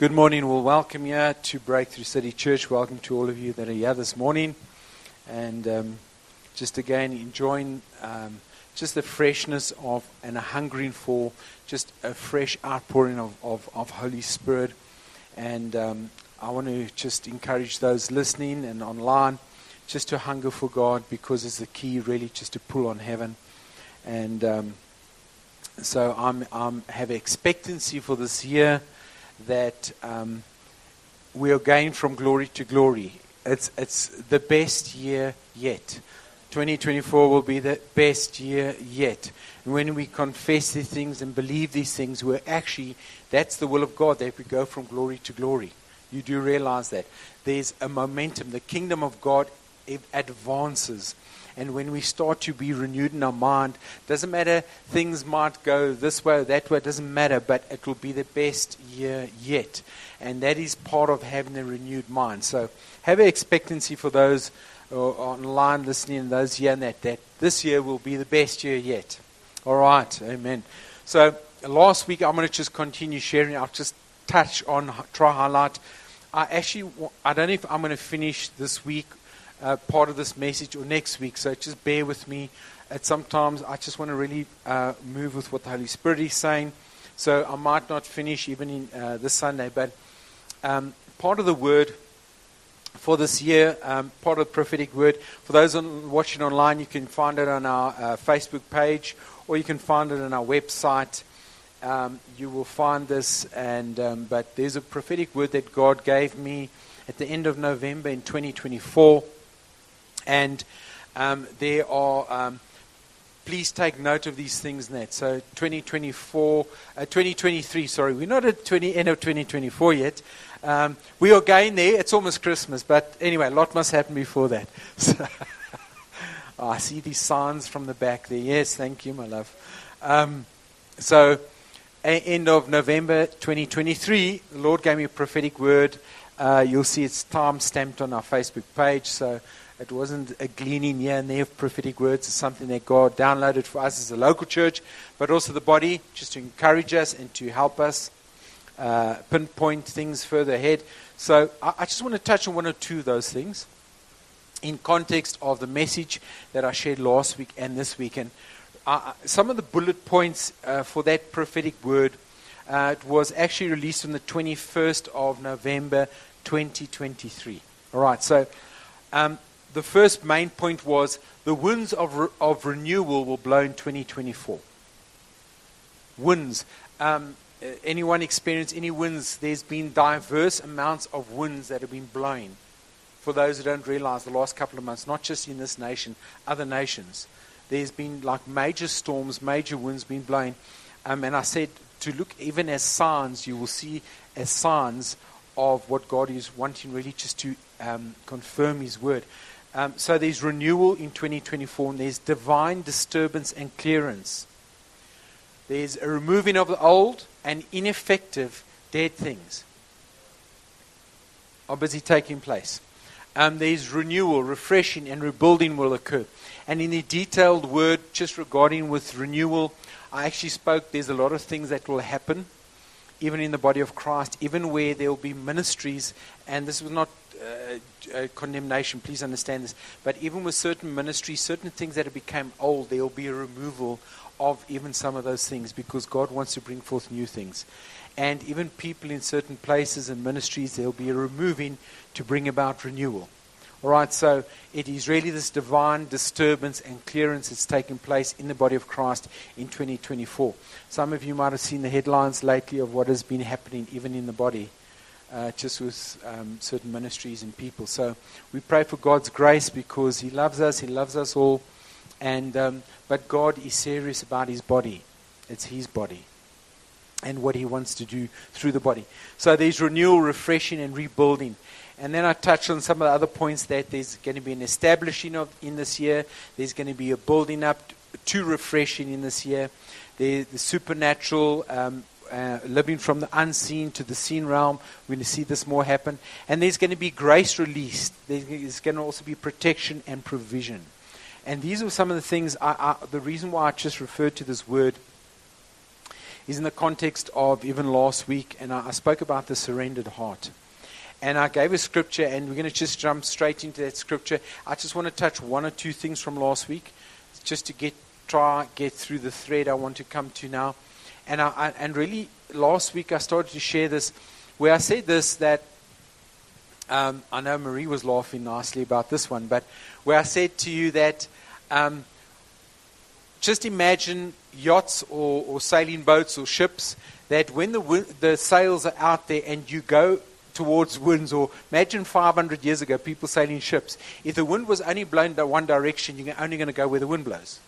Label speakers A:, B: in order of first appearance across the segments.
A: Good morning. We'll welcome you to Breakthrough City Church. Welcome to all of you that are here this morning. And um, just again, enjoying um, just the freshness of and a hungering for just a fresh outpouring of, of, of Holy Spirit. And um, I want to just encourage those listening and online just to hunger for God because it's the key, really, just to pull on heaven. And um, so I'm, I'm have expectancy for this year that um, we are going from glory to glory. It's, it's the best year yet. 2024 will be the best year yet. And when we confess these things and believe these things, we're actually, that's the will of God, that we go from glory to glory. You do realize that. There's a momentum. The kingdom of God advances. And when we start to be renewed in our mind, doesn't matter, things might go this way or that way, it doesn't matter, but it will be the best year yet. And that is part of having a renewed mind. So have an expectancy for those uh, online listening those here and that, that this year will be the best year yet. All right, amen. So last week, I'm going to just continue sharing. I'll just touch on, try highlight. I actually, I don't know if I'm going to finish this week uh, part of this message or next week. So just bear with me. At sometimes I just want to really uh, move with what the Holy Spirit is saying. So I might not finish even in uh, this Sunday, but um, part of the word for this year, um, part of the prophetic word. For those on, watching online, you can find it on our uh, Facebook page or you can find it on our website. Um, you will find this, and um, but there's a prophetic word that God gave me at the end of November in 2024. And um, there are, um, please take note of these things in that. So 2024, uh, 2023, sorry, we're not at 20, end of 2024 yet. Um, we are going there. It's almost Christmas, but anyway, a lot must happen before that. So oh, I see these signs from the back there. Yes, thank you, my love. Um, so, end of November 2023, the Lord gave me a prophetic word. Uh, you'll see it's time stamped on our Facebook page. So it wasn't a gleaning here and there of prophetic words. It's something that God downloaded for us as a local church, but also the body, just to encourage us and to help us uh, pinpoint things further ahead. So I, I just want to touch on one or two of those things in context of the message that I shared last week and this week. And uh, some of the bullet points uh, for that prophetic word uh, it was actually released on the 21st of November 2023. All right, so um, the first main point was the winds of, re- of renewal will blow in 2024. Winds. Um, anyone experience any winds? There's been diverse amounts of winds that have been blowing. For those who don't realize, the last couple of months, not just in this nation, other nations, there's been like major storms, major winds being blowing. Um, and I said to look even as signs, you will see as signs of what God is wanting really just to um, confirm His word. Um, so there's renewal in 2024, and there's divine disturbance and clearance. There's a removing of the old and ineffective dead things are busy taking place. Um, there's renewal, refreshing, and rebuilding will occur. And in the detailed word, just regarding with renewal, I actually spoke. There's a lot of things that will happen, even in the body of Christ, even where there will be ministries. And this was not uh, uh, condemnation, please understand this. But even with certain ministries, certain things that have become old, there will be a removal of even some of those things because God wants to bring forth new things. And even people in certain places and ministries, there will be a removing to bring about renewal. All right, so it is really this divine disturbance and clearance that's taking place in the body of Christ in 2024. Some of you might have seen the headlines lately of what has been happening even in the body uh, just with um, certain ministries and people. So we pray for God's grace because He loves us, He loves us all. And, um, but God is serious about His body, it's His body. And what he wants to do through the body. So there's renewal, refreshing, and rebuilding. And then I touched on some of the other points that there's going to be an establishing of in this year. There's going to be a building up to refreshing in this year. There's the supernatural um, uh, living from the unseen to the seen realm. We're going to see this more happen. And there's going to be grace released. There's going to also be protection and provision. And these are some of the things, I, I, the reason why I just referred to this word is in the context of even last week, and I, I spoke about the surrendered heart. And I gave a scripture, and we're going to just jump straight into that scripture. I just want to touch one or two things from last week, just to get try get through the thread I want to come to now. And I, I, and really, last week I started to share this, where I said this that um, I know Marie was laughing nicely about this one, but where I said to you that um, just imagine yachts or, or, sailing boats or ships that when the, the sails are out there and you go towards winds, or imagine 500 years ago people sailing ships. If the wind was only blowing in one direction, you're only going to go where the wind blows.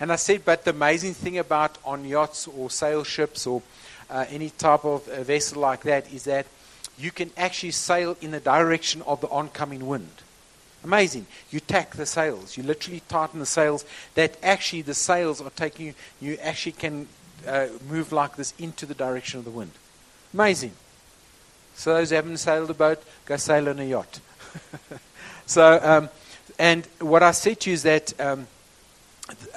A: And I said, but the amazing thing about on yachts or sail ships or uh, any type of vessel like that is that you can actually sail in the direction of the oncoming wind. Amazing. You tack the sails. You literally tighten the sails. That actually the sails are taking you. You actually can uh, move like this into the direction of the wind. Amazing. So those who haven't sailed a boat, go sail on a yacht. so, um, and what I said to you is that um,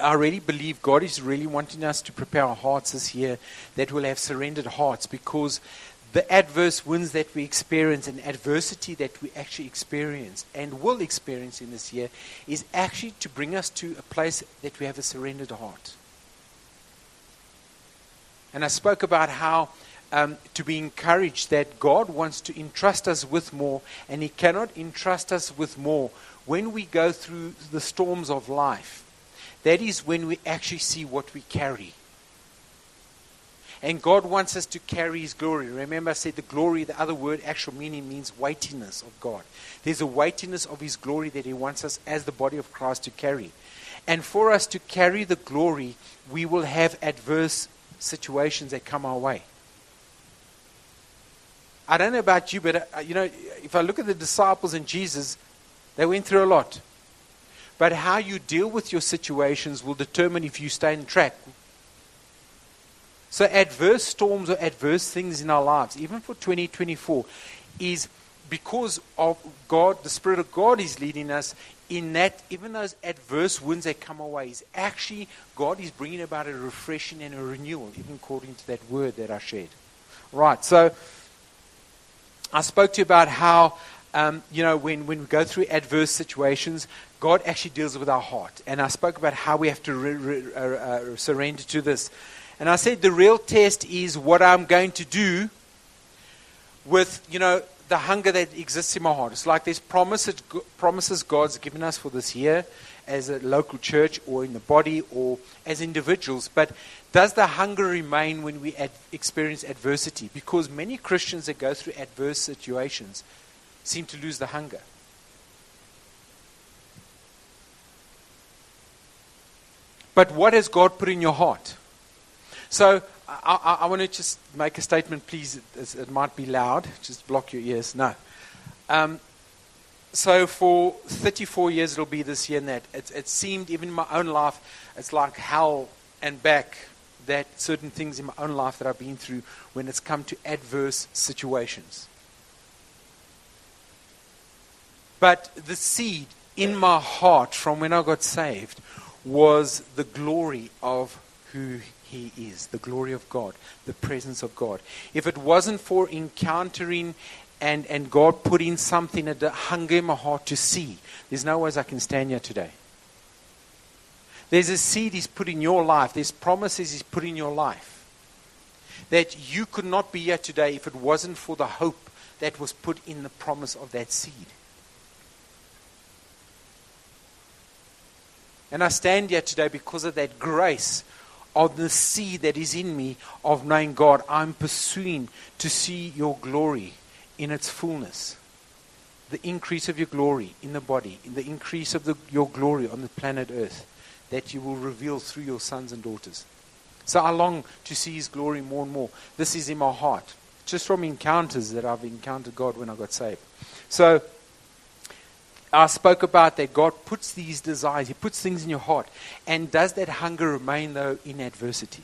A: I really believe God is really wanting us to prepare our hearts this year that we'll have surrendered hearts because the adverse winds that we experience and adversity that we actually experience and will experience in this year is actually to bring us to a place that we have a surrendered heart. And I spoke about how um, to be encouraged that God wants to entrust us with more, and He cannot entrust us with more when we go through the storms of life. That is when we actually see what we carry. And God wants us to carry His glory. Remember, I said the glory, the other word, actual meaning means weightiness of God. There's a weightiness of His glory that He wants us as the body of Christ to carry. And for us to carry the glory, we will have adverse situations that come our way. I don't know about you, but uh, you know, if I look at the disciples and Jesus, they went through a lot. But how you deal with your situations will determine if you stay on track. So, adverse storms or adverse things in our lives, even for 2024, is because of God, the Spirit of God is leading us in that even those adverse winds that come our way, is actually God is bringing about a refreshing and a renewal, even according to that word that I shared. Right, so I spoke to you about how, um, you know, when, when we go through adverse situations, God actually deals with our heart. And I spoke about how we have to re- re- uh, uh, surrender to this. And I said the real test is what I'm going to do with, you know, the hunger that exists in my heart. It's like there's promises, promises God's given us for this year as a local church or in the body or as individuals. But does the hunger remain when we ad- experience adversity? Because many Christians that go through adverse situations seem to lose the hunger. But what has God put in your heart? So I, I, I want to just make a statement, please. It, it, might be loud. Just block your ears. No. Um, so for 34 years, it'll be this year and that. It, it seemed, even in my own life, it's like hell and back that certain things in my own life that I've been through when it's come to adverse situations. But the seed in my heart from when I got saved was the glory of who He is, the glory of God, the presence of God. If it wasn't for encountering and, and God putting something, a hunger in my heart to see, there's no ways I can stand here today. There's a seed He's put in your life, there's promises He's put in your life that you could not be here today if it wasn't for the hope that was put in the promise of that seed. And I stand here today because of that grace of the seed that is in me of knowing God. I'm pursuing to see your glory in its fullness. The increase of your glory in the body, in the increase of the, your glory on the planet Earth that you will reveal through your sons and daughters. So I long to see His glory more and more. This is in my heart, just from encounters that I've encountered God when I got saved. So I spoke about that God puts these desires, He puts things in your heart. And does that hunger remain, though, in adversity?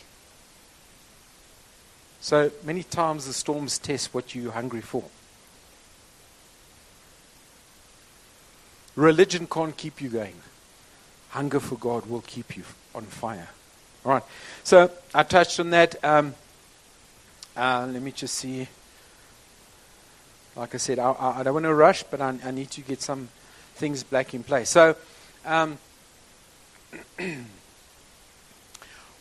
A: So many times the storms test what you're hungry for. Religion can't keep you going. Hunger for God will keep you on fire. All right. So I touched on that. Um, Uh, let me just see. Like I said, I, I, don't want to rush, but I, I, need to get some things back in place. So, um,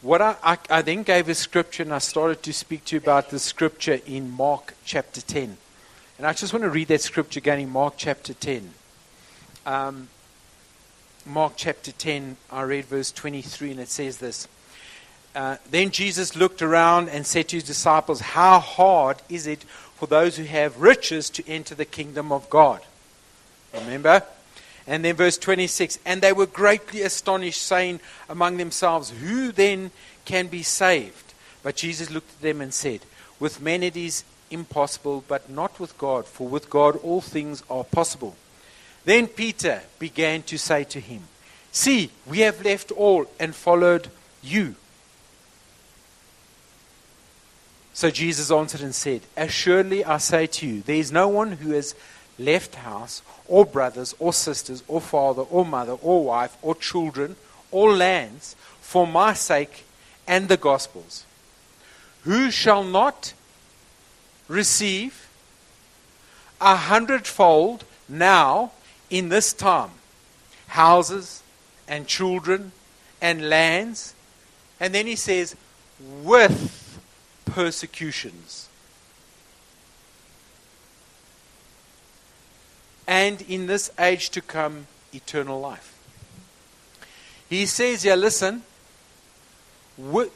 A: what I, I, then gave a scripture, and I started to speak to you about the scripture in Mark chapter 10. And I just want to read that scripture again in Mark chapter 10. Um, Mark chapter 10, I read verse 23, and it says this. Uh, then Jesus looked around and said to his disciples, How hard is it for those who have riches to enter the kingdom of God? Remember? And then verse 26 And they were greatly astonished, saying among themselves, Who then can be saved? But Jesus looked at them and said, With men it is impossible, but not with God, for with God all things are possible. Then Peter began to say to him, See, we have left all and followed you. So Jesus answered and said, Assuredly I say to you, there is no one who has left house, or brothers, or sisters, or father, or mother, or wife, or children, or lands, for my sake and the gospel's, who shall not receive a hundredfold now in this time houses and children and lands. And then he says, with persecutions. And in this age to come, eternal life. He says here, listen,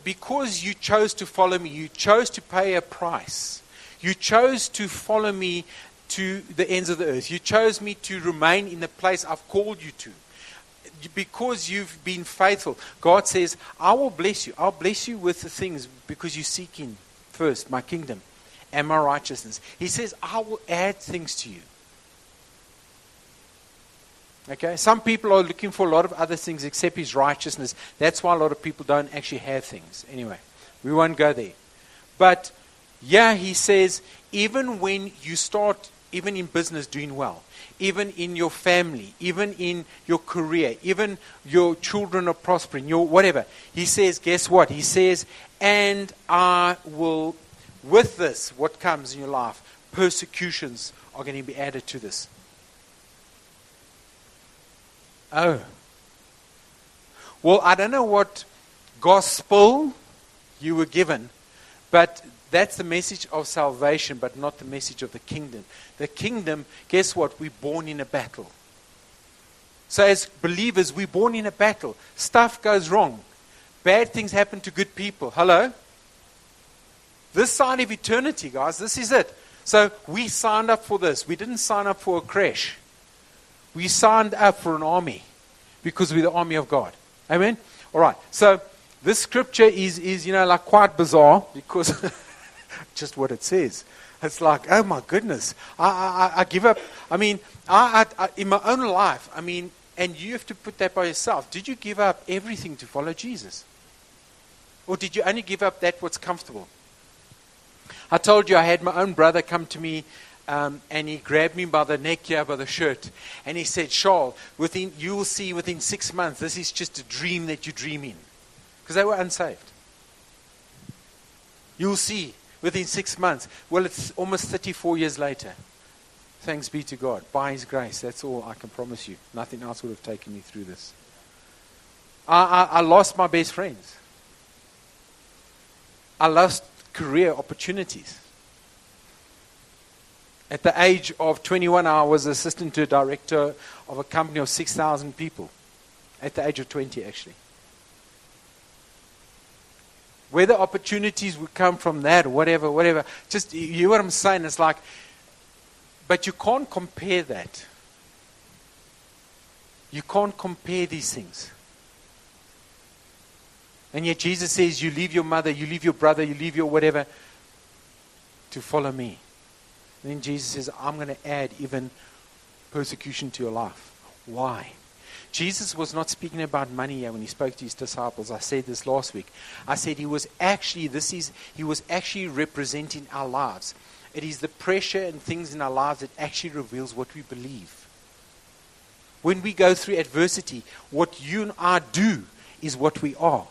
A: because you chose to follow me, you chose to pay a price. You chose to follow me to the ends of the earth. You chose me to remain in the place I've called you to. Because you've been faithful, God says, I will bless you. I'll bless you with the things because you seek in first my kingdom and my righteousness. He says, I will add things to you. Okay? Some people are looking for a lot of other things except his righteousness. That's why a lot of people don't actually have things. Anyway, we won't go there. But yeah, he says, even when you start even in business doing well, even in your family, even in your career, even your children are prospering, your whatever. He says, guess what? He says, and I will, with this, what comes in your life, persecutions are going to be added to this. Oh. Well, I don't know what gospel you were given, but that's the message of salvation, but not the message of the kingdom. The kingdom, guess what? We're born in a battle. So, as believers, we're born in a battle. Stuff goes wrong. Bad things happen to good people. Hello? This side of eternity, guys, this is it. So, we signed up for this. We didn't sign up for a crash. We signed up for an army because we're the army of God. Amen? All right. So, this scripture is, is you know, like quite bizarre because. just what it says. It's like, oh my goodness, I, I, I give up. I mean, I, I, in my own life, I mean, and you have to put that by yourself. Did you give up everything to follow Jesus? Or did you only give up that what's comfortable? I told you I had my own brother come to me um, and he grabbed me by the neck here, by the shirt, and he said, Charl, within, you will see within six months, this is just a dream that you dream in. Because they were unsaved. You'll see within six months. Well, it's almost 34 years later. Thanks be to God. By His grace, that's all I can promise you. Nothing else would have taken me through this. I, I, I lost my best friends. I lost career opportunities. At the age of 21, I was assistant to a director of a company of 6,000 people. At the age of 20, actually. Whether opportunities would come from that whatever, whatever. Just, you what I'm saying? It's like, but you can't compare that. You can't compare these things. And yet Jesus says, you leave your mother, you leave your brother, you leave your whatever to follow me. And then Jesus says, I'm going to add even persecution to your life. Why? Jesus was not speaking about money here when he spoke to his disciples. I said this last week. I said he was actually, this is, he was actually representing our lives. It is the pressure and things in our lives that actually reveals what we believe. When we go through adversity, what you and I do is what we are.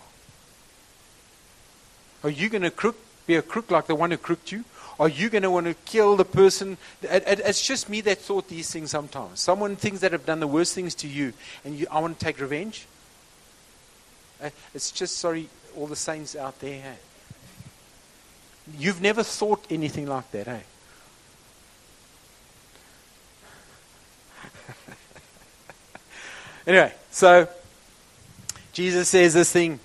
A: Are you going to crook be a crook like the one who crooked you? Are you going to want to kill the person? It, it, it's just me that thought these things sometimes. Someone thinks that have done the worst things to you, and you, I want to take revenge. Uh, it's just, sorry, all the saints out there. Hey? You've never thought anything like that, hey? anyway, so Jesus says this thing.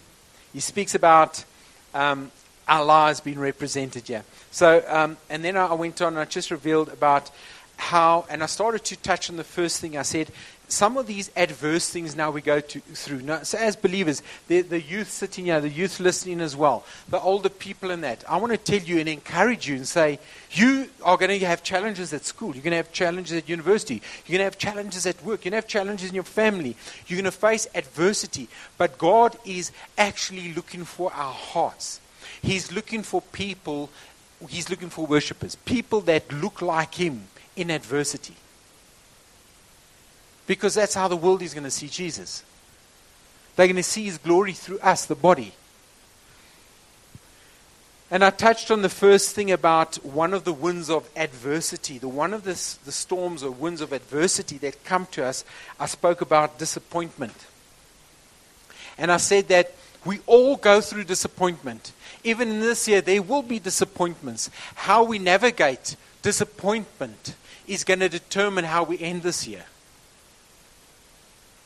A: He speaks about um, our lives being represented here. So, um, and then I went on and I just revealed about how, and I started to touch on the first thing I said. Some of these adverse things now we go to, through. Now, so as believers, the, the youth sitting here, the youth listening as well, the older people in that, I want to tell you and encourage you and say, you are going to have challenges at school. You're going to have challenges at university. You're going to have challenges at work. You're going to have challenges in your family. You're going to face adversity. But God is actually looking for our hearts. He's looking for people, he's looking for worshippers, people that look like him in adversity. Because that's how the world is going to see Jesus. They're going to see his glory through us, the body. And I touched on the first thing about one of the winds of adversity, the one of the, the storms or winds of adversity that come to us. I spoke about disappointment. And I said that we all go through disappointment. Even in this year, there will be disappointments. How we navigate disappointment is going to determine how we end this year.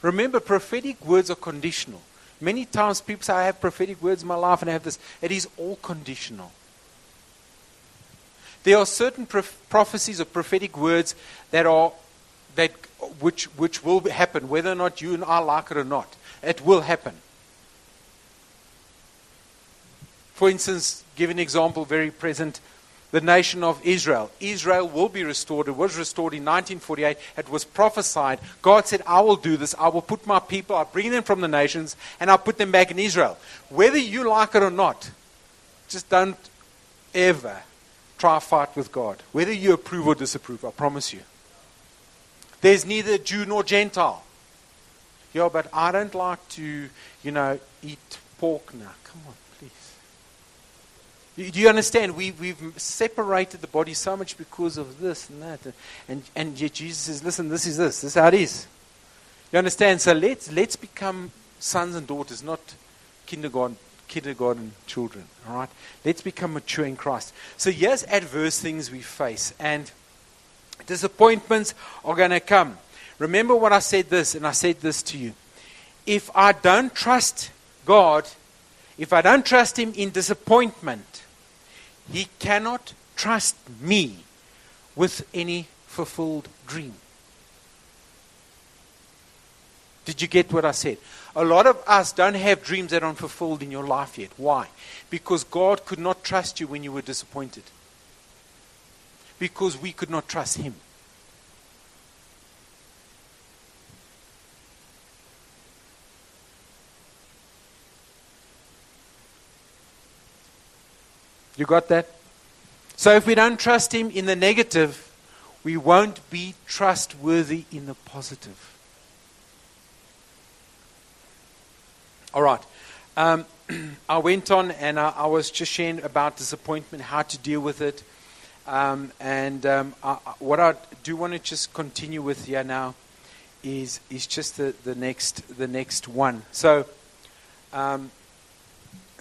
A: Remember, prophetic words are conditional. Many times people say, I have prophetic words in my life and I have this. It is all conditional. There are certain prophecies or prophetic words that are that which which will happen, whether or not you and I like it or not. It will happen. For instance, give an example very present the nation of Israel. Israel will be restored. It was restored in 1948. It was prophesied. God said, I will do this. I will put my people, I'll bring them from the nations, and I'll put them back in Israel. Whether you like it or not, just don't ever try to fight with God. Whether you approve or disapprove, I promise you. There's neither Jew nor Gentile. Yeah, but I don't like to, you know, eat pork now. Come on. Do you understand? We, we've separated the body so much because of this and that. And, and yet Jesus says, listen, this is this. This is how it is. You understand? So let's, let's become sons and daughters, not kindergarten, kindergarten children. All right? Let's become mature in Christ. So here's adverse things we face. And disappointments are going to come. Remember what I said this, and I said this to you. If I don't trust God, if I don't trust Him in disappointment, he cannot trust me with any fulfilled dream. Did you get what I said? A lot of us don't have dreams that are unfulfilled in your life yet. Why? Because God could not trust you when you were disappointed. Because we could not trust Him. You got that? So if we don't trust Him in the negative, we won't be trustworthy in the positive. All right. Um, I went on and I, I, was just sharing about disappointment, how to deal with it. Um, and um, I, what I do want to just continue with here now is is just the, the next the next one. So um,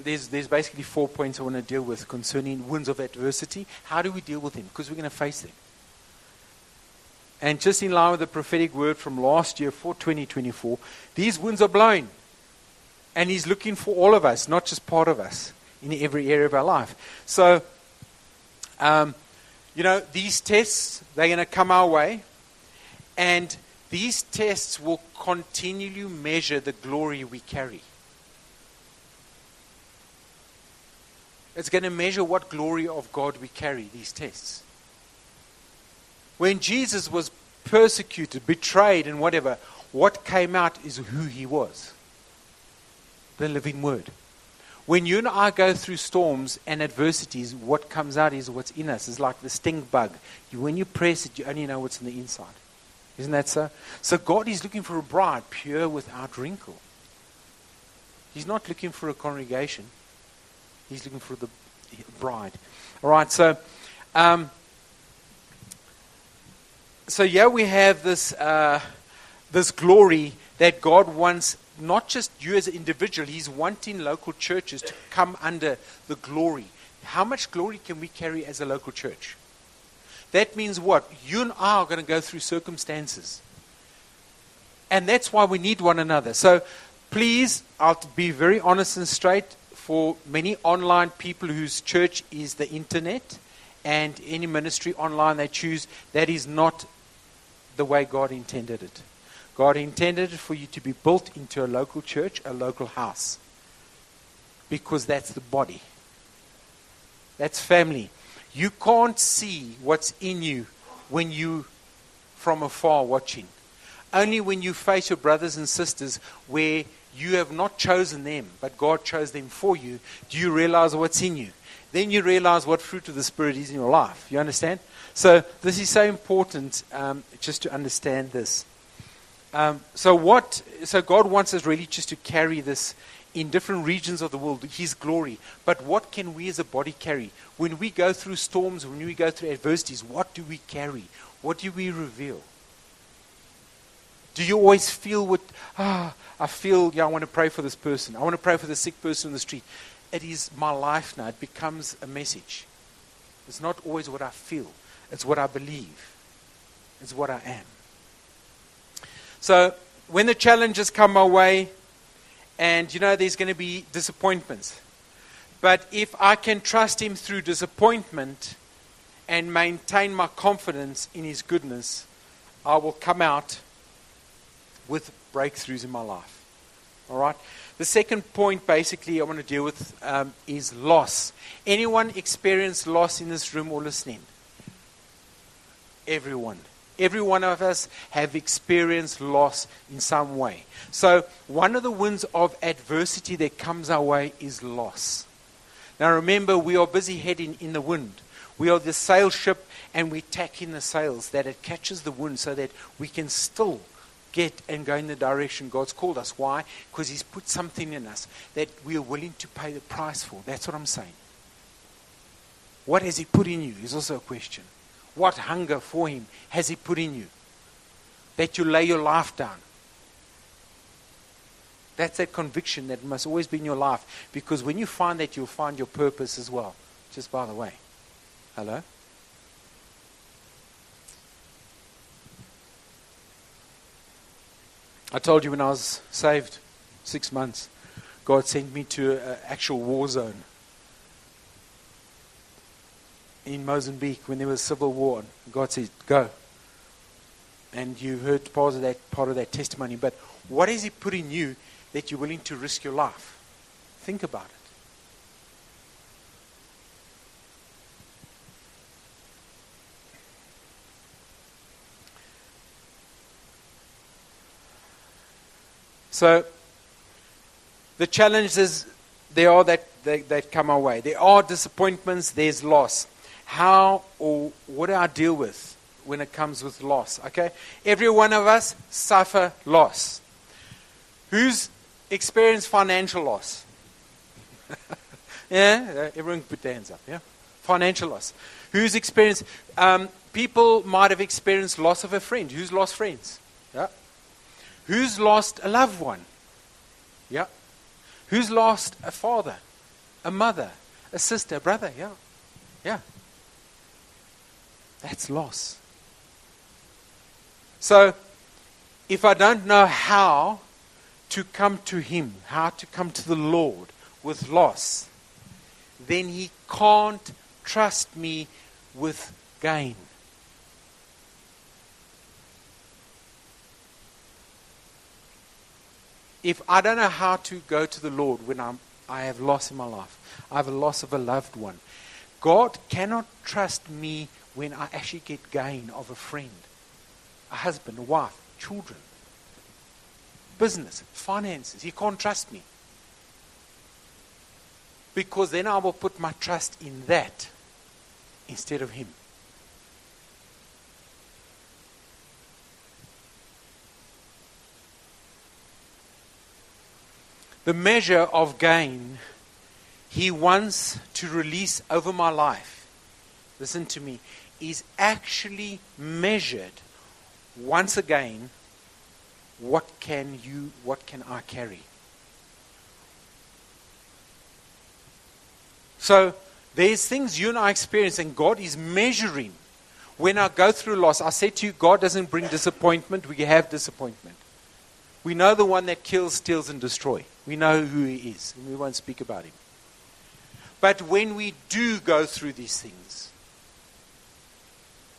A: there's, there's basically four points I want to deal with concerning winds of adversity. How do we deal with them? Because we're going to face them. And just in line with the prophetic word from last year for 2024, these winds are blowing. And He's looking for all of us, not just part of us, in every area of our life. So, um, you know, these tests, they're going to come our way. And these tests will continually measure the glory we carry. It's going to measure what glory of God we carry, these tests. When Jesus was persecuted, betrayed, and whatever, what came out is who he was the living word. When you and I go through storms and adversities, what comes out is what's in us. It's like the stink bug. You, when you press it, you only know what's in the inside. Isn't that so? So God is looking for a bride pure without wrinkle. He's not looking for a congregation. He's looking for the, bride. All right, so. Um, so here we have this, uh, this glory that God wants not just you as an individual, He's wanting local churches to come under the glory. How much glory can we carry as a local church? That means what? You and I are going to go through circumstances. And that's why we need one another. So please, I'll be very honest and straight. For many online people whose church is the internet and any ministry online they choose, that is not the way God intended it. God intended it for you to be built into a local church, a local house. Because that's the body. That's family. You can't see what's in you when you from afar watching. Only when you face your brothers and sisters where you have not chosen them, but God chose them for you, do you realize what's in you. Then you realize what fruit of the Spirit is in your life. You understand? So, this is so important um, just to understand this. Um, so what? So God wants us really just to carry this in different regions of the world, His glory. But what can we as a body carry when we go through storms, when we go through adversities? What do we carry? What do we reveal? Do you always feel what? Ah, I feel. Yeah, I want to pray for this person. I want to pray for the sick person in the street. It is my life now. It becomes a message. It's not always what I feel. It's what I believe. It's what I am. So when the challenges come my way, and you know there's going to be disappointments, but if I can trust Him through disappointment and maintain my confidence in His goodness, I will come out with breakthroughs in my life. All right? The second point, basically, I want to deal with um, is loss. Anyone experience loss in this room or listening? Everyone. Every one of us have experienced loss in some way. So, one of the winds of adversity that comes our way is loss. Now, remember, we are busy heading in the wind. We are the sail ship and we tack in the sails that it catches the wind so that we can still get and go in the direction God's called us. Why? Because He's put something in us that we are willing to pay the price for. That's what I'm saying. What has He put in you is also a question. What hunger for Him has He put in you? That you lay your life down. That's that conviction that must always be in your life. Because when you find that, you'll find your purpose as well. Just by the way. Hello? I told you when I was saved, six months, God sent me to an actual war zone in Mozambique when there was civil war. God said, "Go." And you heard part of that part of that testimony. But what has He put in you that you're willing to risk your life? Think about it. So, the challenges there are that, that, that come our way. There are disappointments, there's loss how or what do I deal with when it comes with loss? Okay? Every one of us suffer loss. Who's experienced financial loss? yeah? Everyone put their hands up, yeah? Financial loss. Who's experienced, um, people might have experienced loss of a friend. Who's lost friends? Yeah? Who's lost a loved one? Yeah? Who's lost a father, a mother, a sister, a brother? Yeah? Yeah? That's loss. So, if I don't know how to come to Him, how to come to the Lord with loss, then He can't trust me with gain. If I don't know how to go to the Lord when I'm, I have loss in my life, I have a loss of a loved one, God cannot trust me when I actually get gain of a friend, a husband, a wife, children, business, finances. He can't trust me. Because then I will put my trust in that instead of him. The measure of gain He wants to release over my life, listen to me, is actually measured once again what can you what can I carry? So there's things you and I experience and God is measuring. When I go through loss, I say to you, God doesn't bring disappointment, we have disappointment. We know the one that kills, steals, and destroys. We know who he is, and we won't speak about him. But when we do go through these things,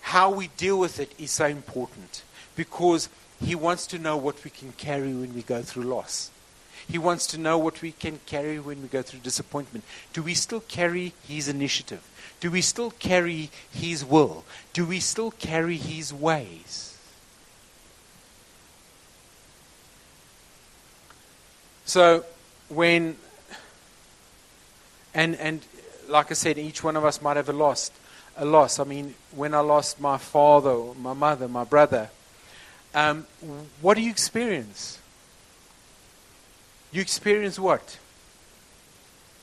A: how we deal with it is so important because he wants to know what we can carry when we go through loss. He wants to know what we can carry when we go through disappointment. Do we still carry His initiative? Do we still carry His will? Do we still carry His ways? So, when, and, and like I said, each one of us might have a loss. A loss. I mean, when I lost my father, my mother, my brother, um, what do you experience? You experience what?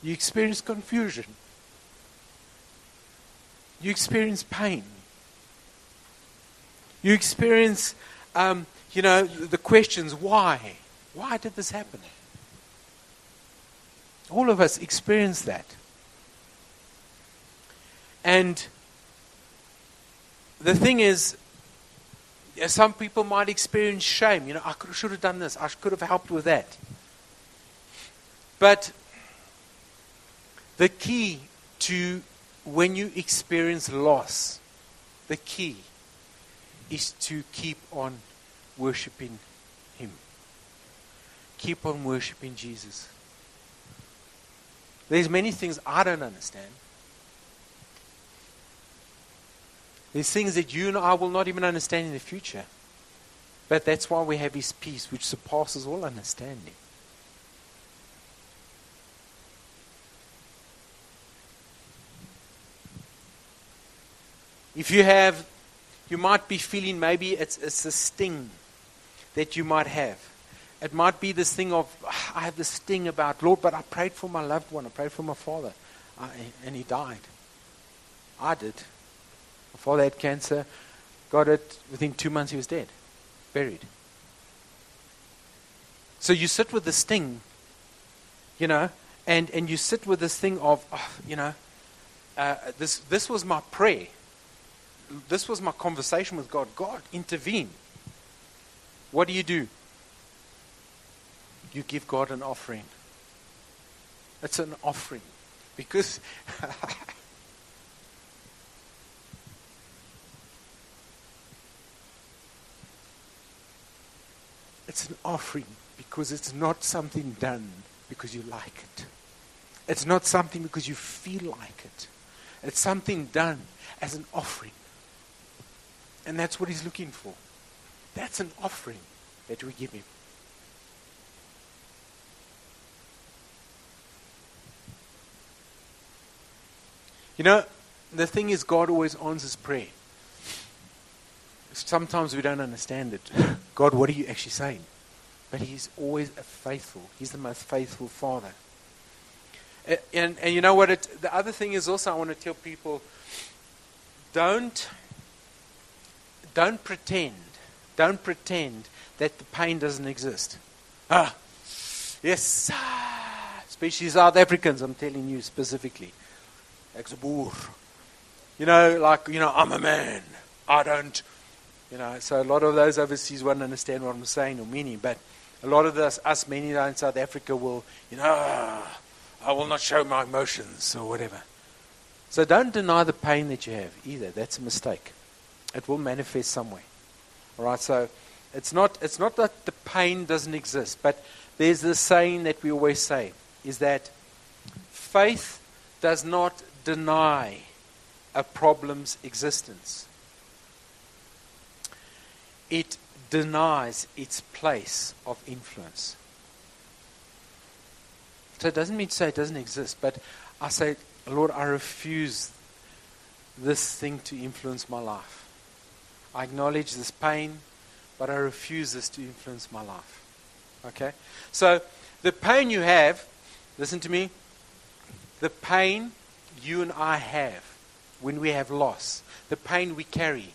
A: You experience confusion. You experience pain. You experience, um, you know, the questions why? Why did this happen? All of us experience that. And the thing is, some people might experience shame. You know, I should have done this. I could have helped with that. But the key to when you experience loss, the key is to keep on worshiping Him. Keep on worshiping Jesus. There's many things I don't understand. There's things that you and I will not even understand in the future. But that's why we have His peace, which surpasses all understanding. If you have, you might be feeling maybe it's, it's a sting that you might have. It might be this thing of, I have this sting about, Lord, but I prayed for my loved one. I prayed for my father, I, and he died. I did. My father had cancer, got it, within two months he was dead, buried. So you sit with this sting, you know, and, and you sit with this thing of, oh, you know, uh, this, this was my prayer this was my conversation with God. God, intervene. What do you do? You give God an offering. It's an offering. Because it's an offering because it's not something done because you like it. It's not something because you feel like it. It's something done as an offering. And that's what he's looking for. That's an offering that we give him. You know, the thing is, God always answers prayer. Sometimes we don't understand it. God, what are you actually saying? But He's always a faithful. He's the most faithful Father. And, and, and you know what? It, the other thing is also, I want to tell people don't don't pretend. Don't pretend that the pain doesn't exist. Ah, yes, especially South Africans, I'm telling you specifically. You know, like, you know, I'm a man. I don't, you know, so a lot of those overseas won't understand what I'm saying or meaning, but a lot of us, us many in South Africa will, you know, I will not show my emotions or whatever. So don't deny the pain that you have either. That's a mistake. It will manifest somewhere. All right, so it's not, it's not that the pain doesn't exist, but there's this saying that we always say is that faith does not deny a problem's existence, it denies its place of influence. So it doesn't mean to say it doesn't exist, but I say, Lord, I refuse this thing to influence my life. I acknowledge this pain, but I refuse this to influence my life. Okay? So, the pain you have, listen to me, the pain you and I have when we have loss, the pain we carry,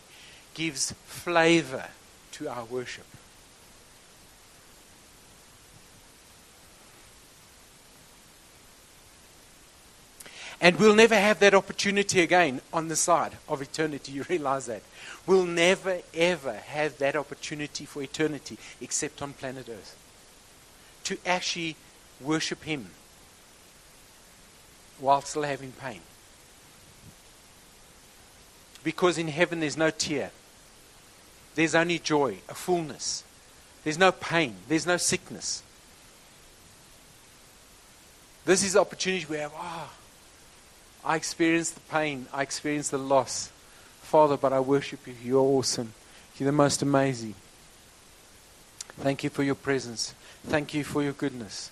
A: gives flavor to our worship. And we'll never have that opportunity again on the side of eternity. You realize that? We'll never, ever have that opportunity for eternity except on planet Earth. To actually worship Him while still having pain. Because in heaven there's no tear, there's only joy, a fullness. There's no pain, there's no sickness. This is the opportunity we have. Ah, oh, I experience the pain, I experience the loss. Father, but I worship you. You're awesome. You're the most amazing. Thank you for your presence. Thank you for your goodness.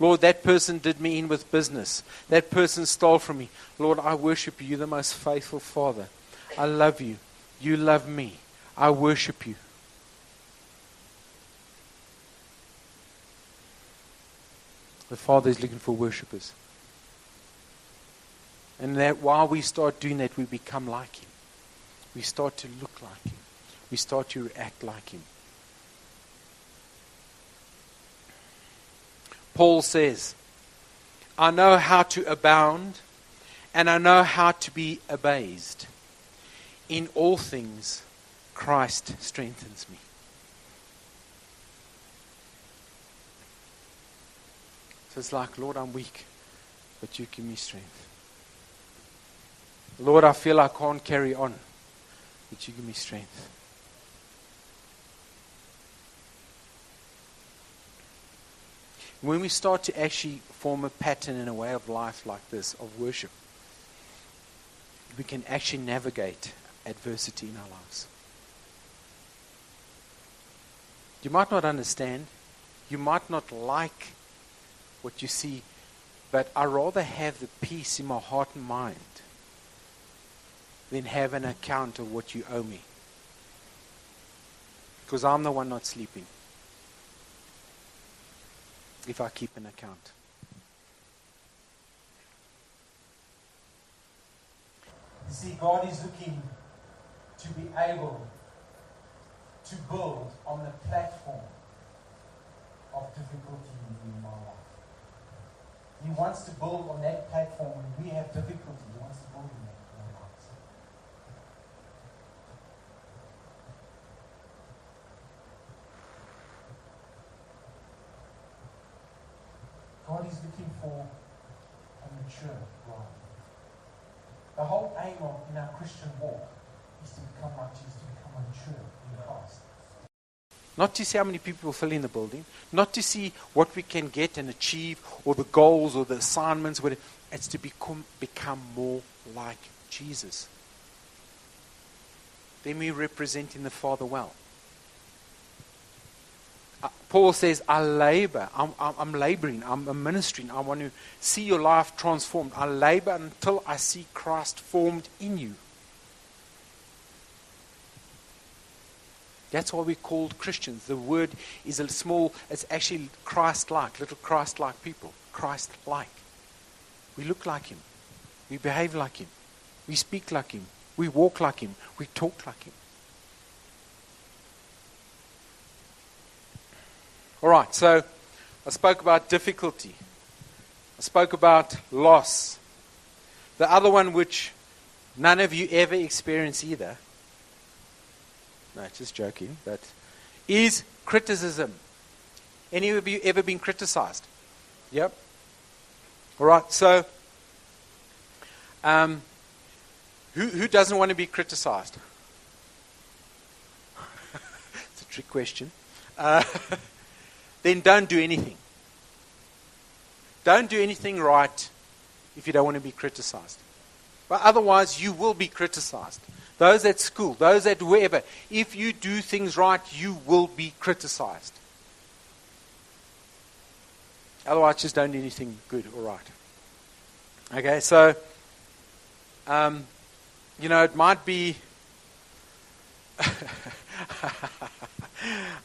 A: Lord, that person did me in with business. That person stole from me. Lord, I worship you. The most faithful Father. I love you. You love me. I worship you. The Father is looking for worshippers. And that while we start doing that, we become like Him. We start to look like Him. We start to act like Him. Paul says, I know how to abound and I know how to be abased. In all things, Christ strengthens me. So it's like, Lord, I'm weak, but you give me strength. Lord, I feel I can't carry on, but you give me strength. When we start to actually form a pattern and a way of life like this, of worship, we can actually navigate adversity in our lives. You might not understand, you might not like what you see, but I rather have the peace in my heart and mind than have an account of what you owe me. Because I'm the one not sleeping if I keep an account. You see, God is looking to be able to build on the platform of difficulty in my life. He wants to build on that platform when we have difficulty. He wants to build on that. God is looking for a mature bride. The whole aim of in our Christian walk is to become like Jesus, to become mature in Christ. Not to see how many people fill in the building, not to see what we can get and achieve, or the goals or the assignments. But it's to become, become more like Jesus. Then we representing the Father well. Uh, Paul says, I labor. I'm, I'm, laboring. I'm ministering. I want to see your life transformed. I labor until I see Christ formed in you. That's why we're called Christians. The word is a small, it's actually Christ like, little Christ like people. Christ like. We look like Him. We behave like Him. We speak like Him. We walk like Him. We talk like Him. All right, so I spoke about difficulty. I spoke about loss. The other one, which none of you ever experience either, no, just joking, but is criticism. Any of you ever been criticized? Yep. All right, so um, who, who doesn't want to be criticized? it's a trick question. Uh, then don't do anything. Don't do anything right if you don't want to be criticized. But otherwise, you will be criticized. Those at school, those at wherever, if you do things right, you will be criticized. Otherwise, just don't do anything good or right. Okay, so, um, you know, it might be.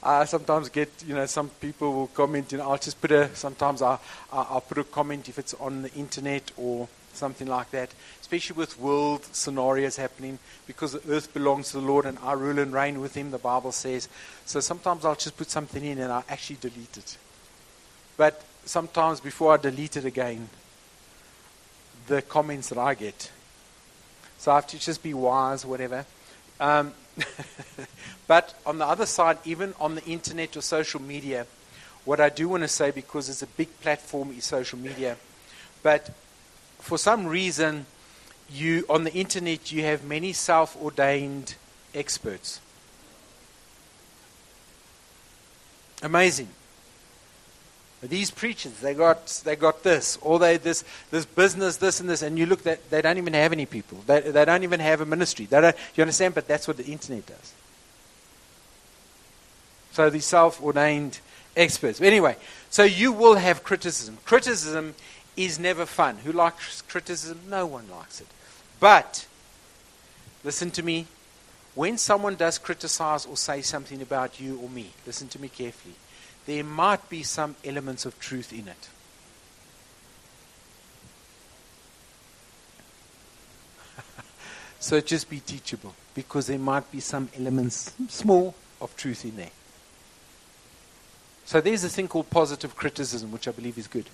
A: I sometimes get, you know, some people will comment, and I'll just put a, sometimes I'll, I'll put a comment if it's on the internet or something like that, especially with world scenarios happening, because the earth belongs to the Lord and I rule and reign with Him, the Bible says. So sometimes I'll just put something in and I actually delete it. But sometimes before I delete it again, the comments that I get. So I have to just be wise, whatever. Um, but on the other side, even on the internet or social media, what I do want to say, because it's a big platform, is social media. But for some reason, you on the internet you have many self-ordained experts. Amazing. These preachers, they got they got this, or they this this business, this and this, and you look that they don't even have any people. They, they don't even have a ministry. They don't, you understand? But that's what the internet does. So these self-ordained experts. Anyway, so you will have criticism. Criticism is never fun. Who likes criticism? No one likes it. But listen to me. When someone does criticize or say something about you or me, listen to me carefully there might be some elements of truth in it. so just be teachable because there might be some elements, small, of truth in there. So there's a thing called positive criticism, which I believe is good.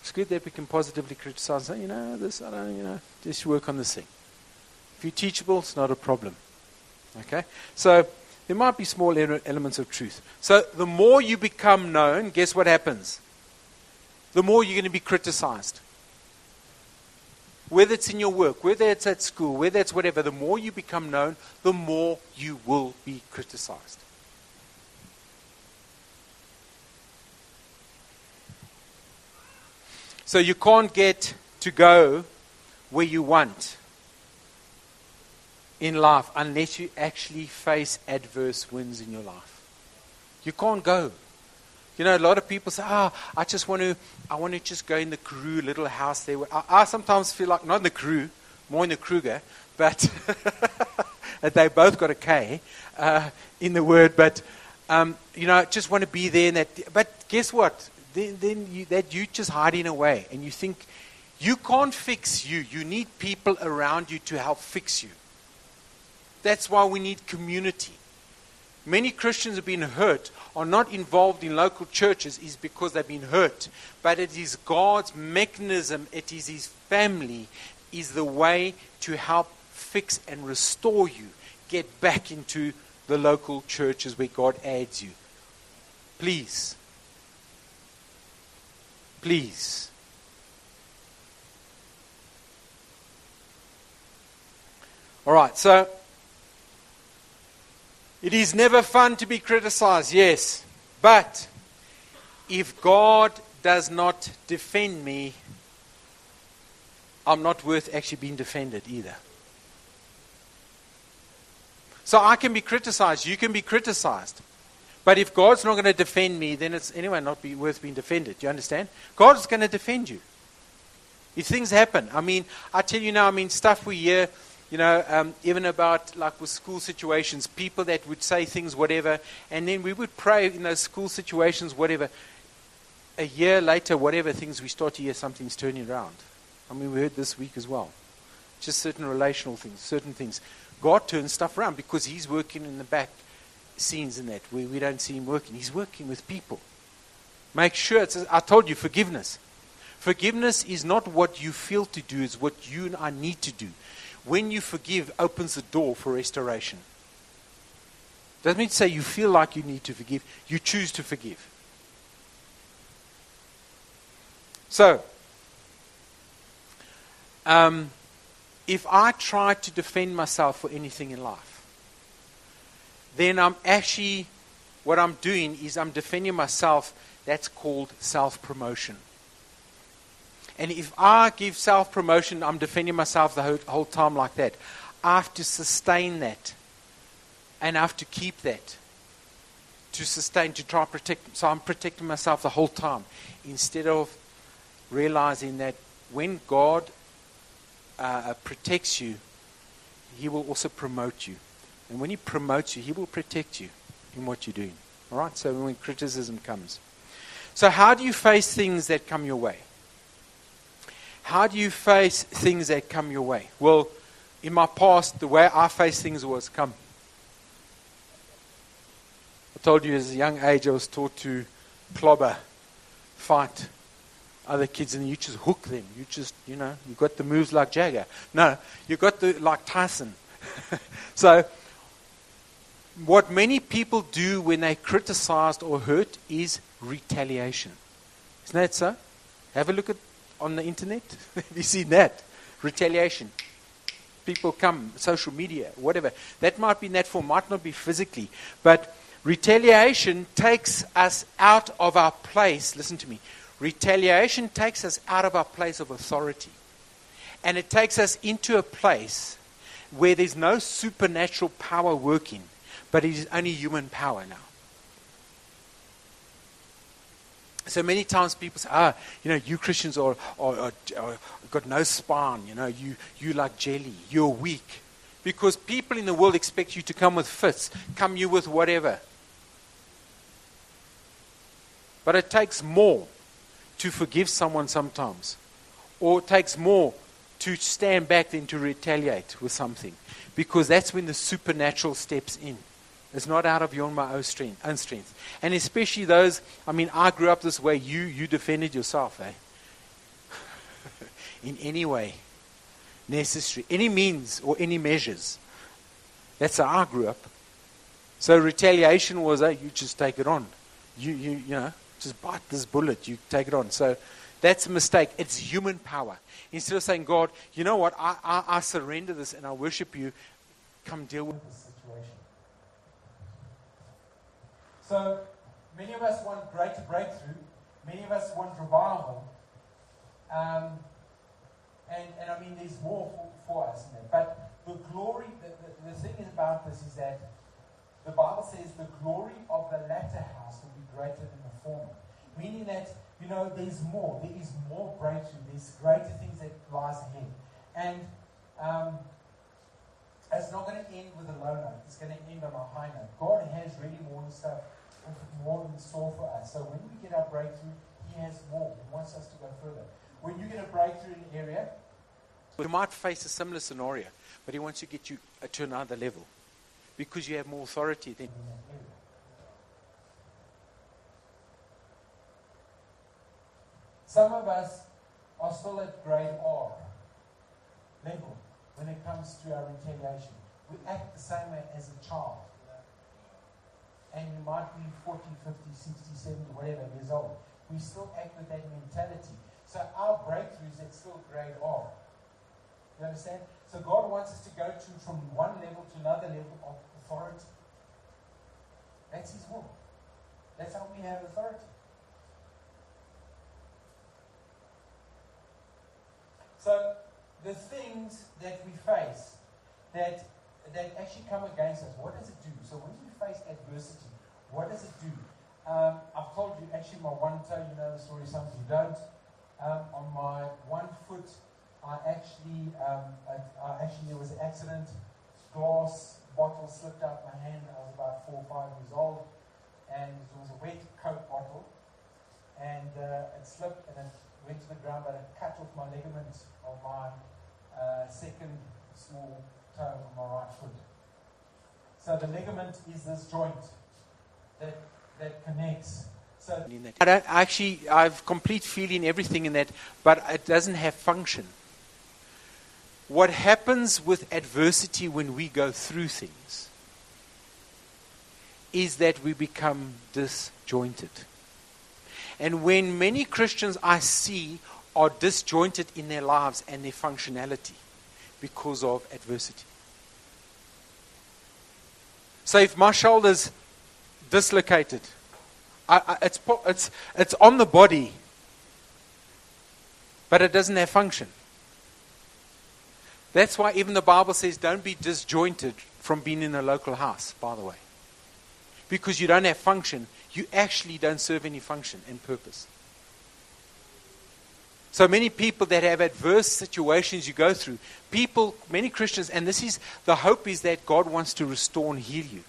A: It's good that we can positively criticize. Say, you know, this, I don't, you know, just work on this thing. If you're teachable, it's not a problem. Okay? So there might be small elements of truth. So the more you become known, guess what happens? The more you're going to be criticized. Whether it's in your work, whether it's at school, whether it's whatever, the more you become known, the more you will be criticized. So you can't get to go where you want in life unless you actually face adverse winds in your life. You can't go. You know, a lot of people say, "Ah, oh, I just want to, I want to just go in the Karoo little house there." I, I sometimes feel like not in the Karoo, more in the Kruger, but they both got a K uh, in the word. But um, you know, just want to be there. that, but guess what? Then, then you, that you just hiding away, and you think you can't fix you. You need people around you to help fix you. That's why we need community. Many Christians have been hurt, are not involved in local churches, is because they've been hurt. But it is God's mechanism, it is His family, is the way to help fix and restore you. Get back into the local churches where God adds you. Please. Please. All right, so it is never fun to be criticized, yes. But if God does not defend me, I'm not worth actually being defended either. So I can be criticized, you can be criticized. But if God's not going to defend me, then it's anyway not be worth being defended. Do you understand? God is going to defend you. If things happen, I mean, I tell you now, I mean, stuff we hear you know, um, even about like with school situations, people that would say things, whatever, and then we would pray in those school situations, whatever. A year later, whatever things, we start to hear something's turning around. I mean, we heard this week as well. Just certain relational things, certain things. God turns stuff around because He's working in the back scenes in that where we don't see Him working. He's working with people. Make sure, it's, I told you, forgiveness. Forgiveness is not what you feel to do, it's what you and I need to do when you forgive opens the door for restoration. Doesn't mean to say you feel like you need to forgive, you choose to forgive. So, um, if I try to defend myself for anything in life, then I'm actually, what I'm doing is I'm defending myself. That's called self promotion. And if I give self promotion, I'm defending myself the whole, whole time like that. I have to sustain that. And I have to keep that. To sustain, to try to protect. So I'm protecting myself the whole time. Instead of realizing that when God uh, protects you, He will also promote you. And when He promotes you, He will protect you. in what you're doing. All right? So when criticism comes. So, how do you face things that come your way? How do you face things that come your way? Well, in my past, the way I faced things was come. I told you as a young age I was taught to clobber, fight other kids, and you just hook them. You just, you know, you got the moves like Jagger. No, you got the like Tyson. so, what many people do when they're criticized or hurt is retaliation. Isn't that so? Have a look at on the internet. Have you seen that? Retaliation. People come, social media, whatever. That might be in that form, might not be physically, but retaliation takes us out of our place. Listen to me. Retaliation takes us out of our place of authority. And it takes us into a place where there's no supernatural power working, but it is only human power now. So many times people say, ah, you know, you Christians are, are, are, are got no spine, you know, you, you like jelly, you're weak. Because people in the world expect you to come with fists, come you with whatever. But it takes more to forgive someone sometimes, or it takes more to stand back than to retaliate with something, because that's when the supernatural steps in. It's not out of your own, my own strength, own strength. And especially those, I mean, I grew up this way. You, you defended yourself, eh? In any way necessary, any means or any measures. That's how I grew up. So retaliation was, eh, you just take it on. You, you, you know, just bite this bullet. You take it on. So that's a mistake. It's human power. Instead of saying, God, you know what, I, I, I surrender this and I worship you, come deal with this situation. So many of us want greater breakthrough. Many of us want revival. Um, and, and I mean, there's more for, for us. In there. But the glory, the, the, the thing is about this is that the Bible says the glory of the latter house will be greater than the former. Meaning that, you know, there's more. There is more breakthrough. There's greater things that lies ahead. And um, it's not going to end with a low note. It's going to end on a high note. God has really more stuff more in store for us. So when we get our breakthrough, He has more. He wants us to go further. When you get a breakthrough in an area, you might face a similar scenario, but He wants to get you uh, to another level because you have more authority than in that area. Some of us are still at grade R level when it comes to our retaliation. We act the same way as a child and you might be 40, 50, 60, 70, whatever years old. We still act with that mentality. So our breakthroughs at still grade R. You understand? So God wants us to go to from one level to another level of authority. That's His will. That's how we have authority. So the things that we face that that actually come against us, what does it do? So when we face adversity, what does it do? Um, I've told you, actually, my one toe, you know the story, some of you don't. Um, on my one foot, I actually, um, I, I actually, there was an accident. Glass bottle slipped out my hand. I was about four or five years old. And it was a wet Coke bottle. And uh, it slipped and it went to the ground, but it cut off my ligament of my uh, second small toe on my right foot. So the ligament is this joint that, that connects. So I don't actually, I've complete feeling everything in that, but it doesn't have function. What happens with adversity when we go through things is that we become disjointed. And when many Christians I see are disjointed in their lives and their functionality because of adversity. So if my shoulders dislocated. I, I, it's, it's, it's on the body, but it doesn't have function. That's why even the Bible says don't be disjointed from being in a local house, by the way. Because you don't have function, you actually don't serve any function and purpose. So many people that have adverse situations you go through, people, many Christians, and this is the hope is that God wants to restore and heal you.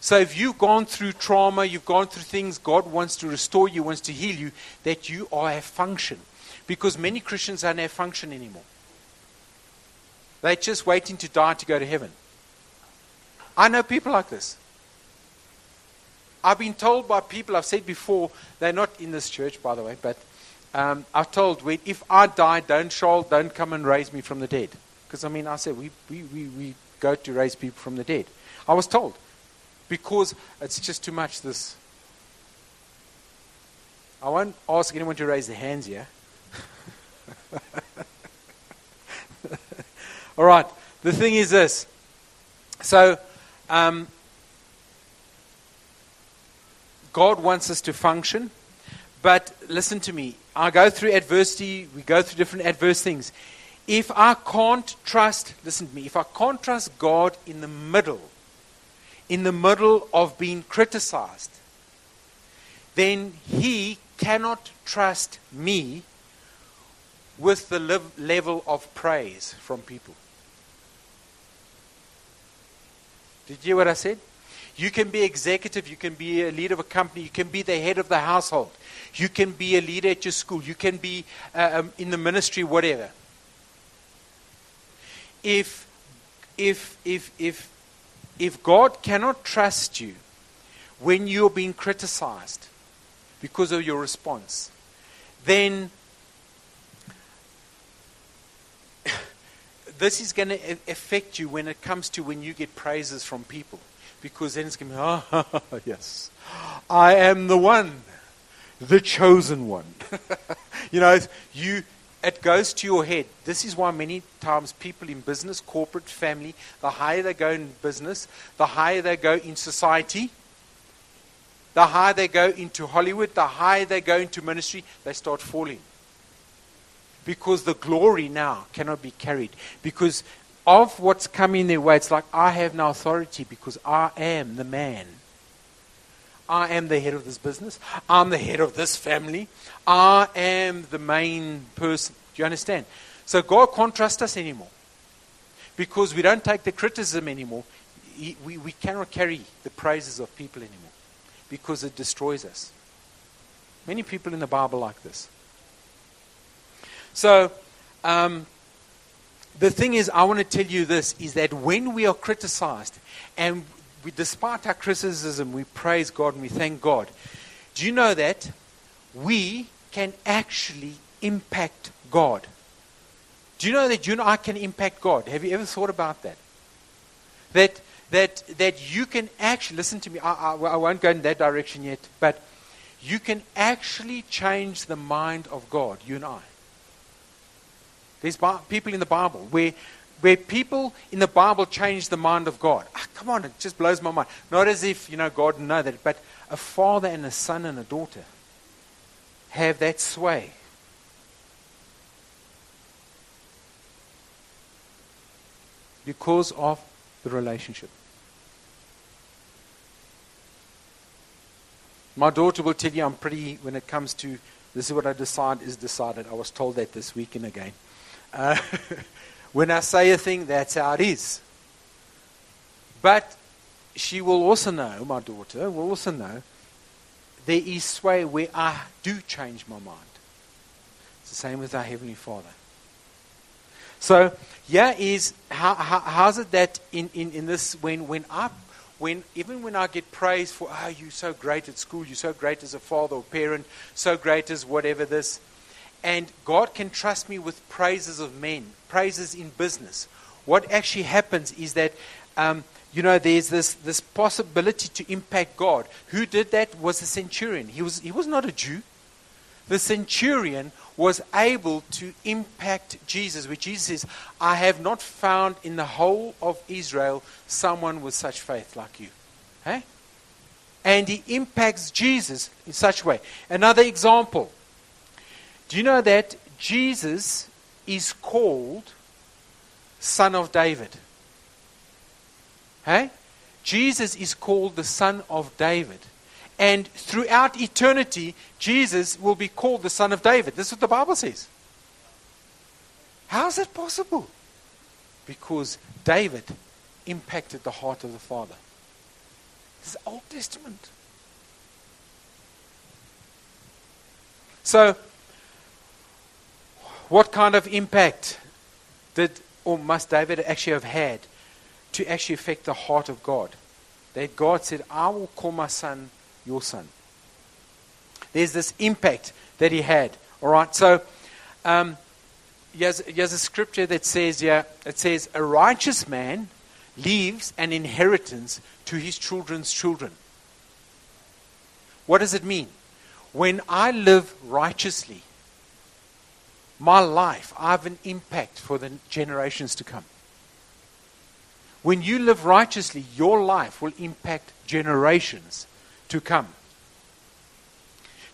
A: So if you've gone through trauma, you've gone through things, God wants to restore you, wants to heal you, that you are a function. Because many Christians are not function anymore. They're just waiting to die to go to heaven. I know people like this. I've been told by people, I've said before, they're not in this church, by the way, but um, I've told, we if I die, don't, Charl, don't come and raise me from the dead. Because, I mean, I said, we, we, we, we go to raise people from the dead. I was told because it's just too much this. I won't ask anyone to raise their hands here. All right. The thing is this. So, um, God wants us to function, but listen to me. I go through adversity, we go through different adverse things. If I can't trust, listen to me, if I can't trust God in the middle in the middle of being criticized, then he cannot trust me with the level of praise from people. Did you hear what I said? You can be executive, you can be a leader of a company, you can be the head of the household, you can be a leader at your school, you can be uh, um, in the ministry, whatever. If, if, if, if if God cannot trust you when you're being criticized because of your response, then this is going to affect you when it comes to when you get praises from people. Because then it's going to be, oh, yes, I am the one, the chosen one. you know, you it goes to your head. This is why many times people in business, corporate, family, the higher they go in business, the higher they go in society, the higher they go into Hollywood, the higher they go into ministry, they start falling. Because the glory now cannot be carried. Because of what's coming their way, it's like I have no authority because I am the man. I am the head of this business. I'm the head of this family. I am the main person. Do you understand? So God can't trust us anymore. Because we don't take the criticism anymore. We, we cannot carry the praises of people anymore. Because it destroys us. Many people in the Bible like this. So, um, the thing is, I want to tell you this is that when we are criticized and we, despite our criticism, we praise God and we thank God. Do you know that we can actually impact God? Do you know that you and I can impact God? Have you ever thought about that? That that that you can actually listen to me. I, I, I won't go in that direction yet, but you can actually change the mind of God. You and I. There's people in the Bible where where people in the Bible change the mind of God. Ah, come on, it just blows my mind. Not as if, you know, God know that, but a father and a son and a daughter have that sway. Because of the relationship. My daughter will tell you I'm pretty, when it comes to this is what I decide is decided. I was told that this weekend again. When I say a thing, that's how it is. But she will also know, my daughter will also know, there is sway where I do change my mind. It's the same with our Heavenly Father. So, yeah, is how, how, how's it that in, in, in this when when I when even when I get praised for oh you're so great at school, you're so great as a father or parent, so great as whatever this, and God can trust me with praises of men, praises in business. What actually happens is that, um, you know, there's this, this possibility to impact God. Who did that was the centurion. He was, he was not a Jew. The centurion was able to impact Jesus, which Jesus says, I have not found in the whole of Israel someone with such faith like you. Hey? And he impacts Jesus in such a way. Another example do you know that Jesus is called Son of David? Hey? Jesus is called the Son of David. And throughout eternity, Jesus will be called the Son of David. This is what the Bible says. How is that possible? Because David impacted the heart of the Father. This is Old Testament. So, what kind of impact did or must David actually have had to actually affect the heart of God? That God said, I will call my son your son. There's this impact that he had. All right, so um, here's, a scripture that says, yeah, it says, a righteous man leaves an inheritance to his children's children. What does it mean? When I live righteously, my life, I have an impact for the generations to come. When you live righteously, your life will impact generations to come.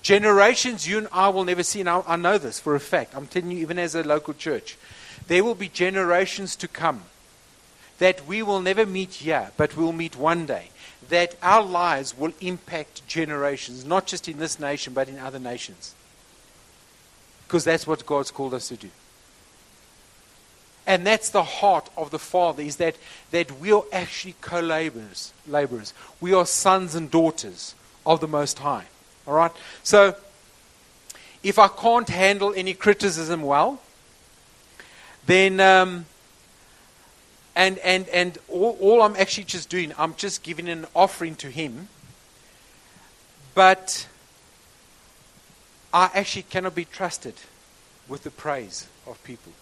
A: Generations you and I will never see, and I, I know this for a fact. I'm telling you, even as a local church, there will be generations to come that we will never meet here, but we'll meet one day. That our lives will impact generations, not just in this nation, but in other nations. Because that's what God's called us to do. And that's the heart of the Father, is that, that we are actually co laborers. Laborers. We are sons and daughters of the Most High. All right? So, if I can't handle any criticism well, then, um, and, and, and all, all I'm actually just doing, I'm just giving an offering to Him, but I actually cannot be trusted with the praise of people.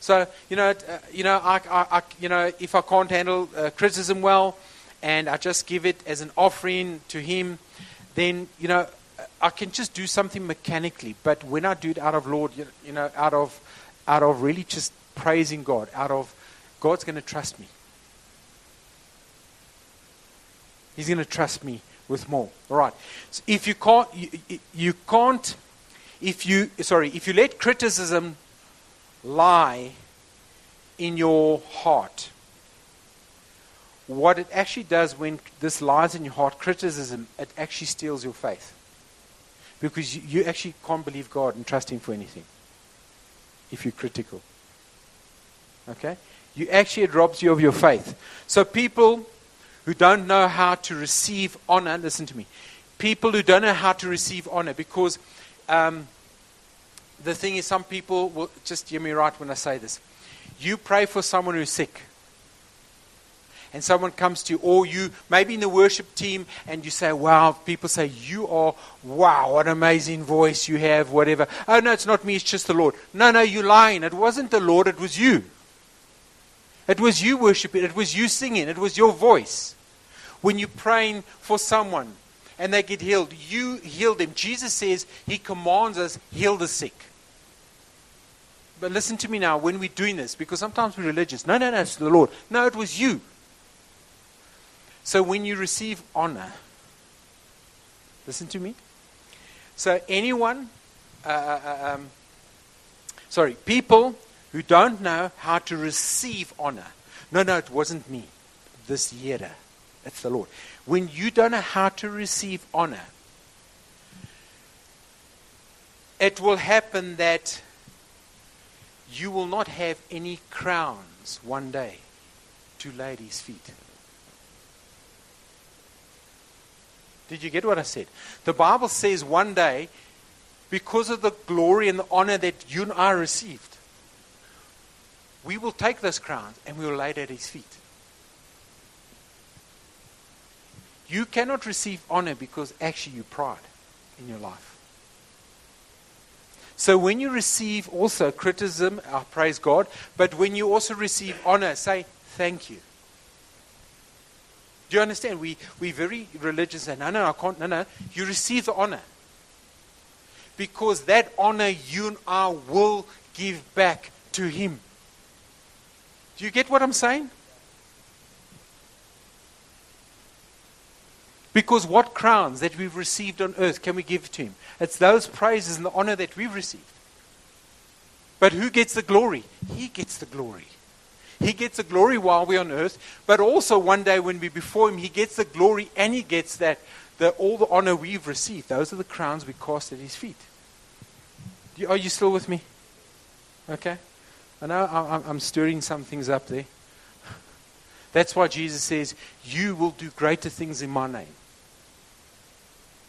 A: So you know, uh, you know, I, I, I, you know, if I can't handle uh, criticism well, and I just give it as an offering to Him, then you know, I can just do something mechanically. But when I do it out of Lord, you, know, out of, out of really just praising God, out of God's going to trust me. He's going to trust me with more. All right. So if you can't, you, you can't, if you, sorry, if you let criticism lie in your heart, what it actually does when this lies in your heart, criticism, it actually steals your faith. Because you, you actually can't believe God and trust Him for anything if you're critical. Okay? You actually, it robs you of your faith. So people who don't know how to receive honor, listen to me. People who don't know how to receive honor, because um, the thing is, some people will just hear me right when I say this. You pray for someone who's sick and someone comes to you, or you maybe in the worship team, and you say, Wow, people say, You are, wow, what an amazing voice you have, whatever. Oh, no, it's not me, it's just the Lord. No, no, you're lying. It wasn't the Lord, it was you. It was you worshiping, it was you singing, it was your voice. When you're praying for someone and they get healed, you heal them. Jesus says He commands us, heal the sick. But listen to me now when we're doing this, because sometimes we're religious. No, no, no, it's the Lord. No, it was you. So when you receive honor, listen to me. So anyone, uh, uh, uh, um, sorry, people who don't know how to receive honor. No, no, it wasn't me. This year, it's the Lord. When you don't know how to receive honor, it will happen that you will not have any crowns one day to lay at his feet. Did you get what I said? The Bible says one day, because of the glory and the honor that you and I received, we will take those crowns and we will lay it at his feet. You cannot receive honor because actually you pride in your life. So when you receive also criticism, I praise God, but when you also receive honor, say thank you. Do you understand? We, we're very religious and no, no, I can't, no, no. You receive the honor. Because that honor you and I will give back to Him. Do you get what I'm saying? Because what crowns that we've received on earth can we give to Him? It's those praises and the honor that we've received. But who gets the glory? He gets the glory. He gets the glory while we're on earth, but also one day when we're before Him, He gets the glory and He gets that, the, all the honor we've received. Those are the crowns we cast at His feet. Are you still with me? Okay. I know I'm stirring some things up there. That's why Jesus says, You will do greater things in my name.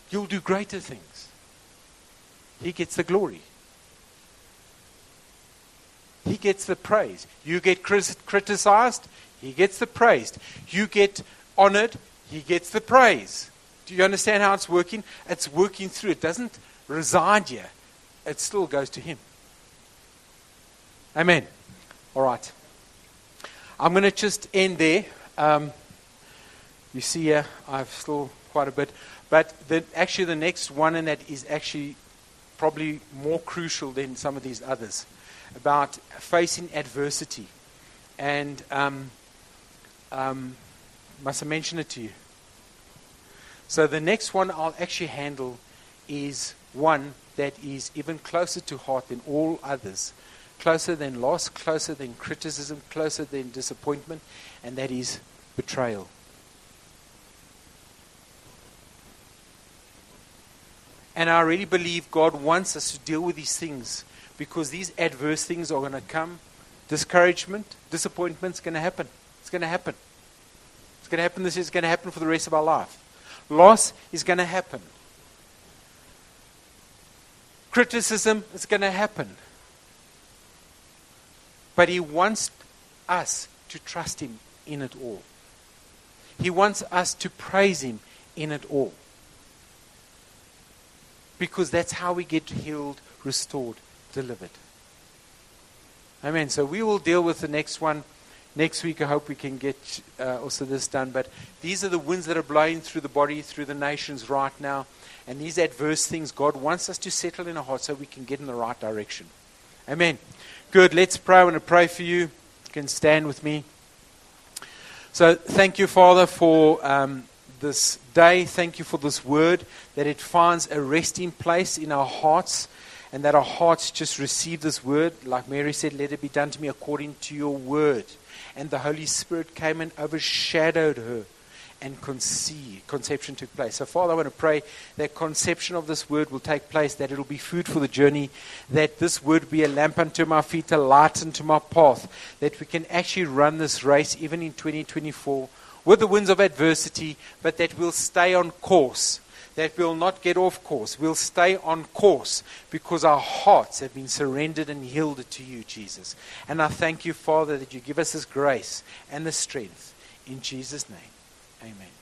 A: You'll do greater things. He gets the glory. He gets the praise. You get criticized, he gets the praise. You get honored, he gets the praise. Do you understand how it's working? It's working through. It doesn't reside here, it still goes to him. Amen. All right. I'm going to just end there. Um, you see here, I've still quite a bit. But the, actually, the next one in that is actually probably more crucial than some of these others about facing adversity. And um, um, must I mention it to you? So the next one I'll actually handle is one that is even closer to heart than all others, closer than loss, closer than criticism, closer than disappointment, and that is betrayal. And I really believe God wants us to deal with these things because these adverse things are going to come. Discouragement, disappointment is going to happen. It's going to happen. It's going to happen. This is going to happen for the rest of our life. Loss is going to happen. Criticism is going to happen. But He wants us to trust Him in it all. He wants us to praise Him in it all. Because that's how we get healed, restored, delivered. Amen. So we will deal with the next one next week. I hope we can get uh, also this done. But these are the winds that are blowing through the body, through the nations right now. And these adverse things, God wants us to settle in our heart so we can get in the right direction. Amen. Good. Let's pray. I want to pray for you. You can stand with me. So thank you, Father, for um, this day. Thank you for this word, that it finds a resting place in our hearts, and that our hearts just receive this word. Like Mary said, let it be done to me according to your word. And the Holy Spirit came and overshadowed her, and conception took place. So, Father, I want to pray that conception of this word will take place, that it will be food for the journey, that this word be a lamp unto my feet, a light unto my path, that we can actually run this race even in 2024 with the winds of adversity, but that we'll stay on course, that we'll not get off course. We'll stay on course because our hearts have been surrendered and yielded to you, Jesus. And I thank you, Father, that you give us this grace and the strength. In Jesus' name, amen.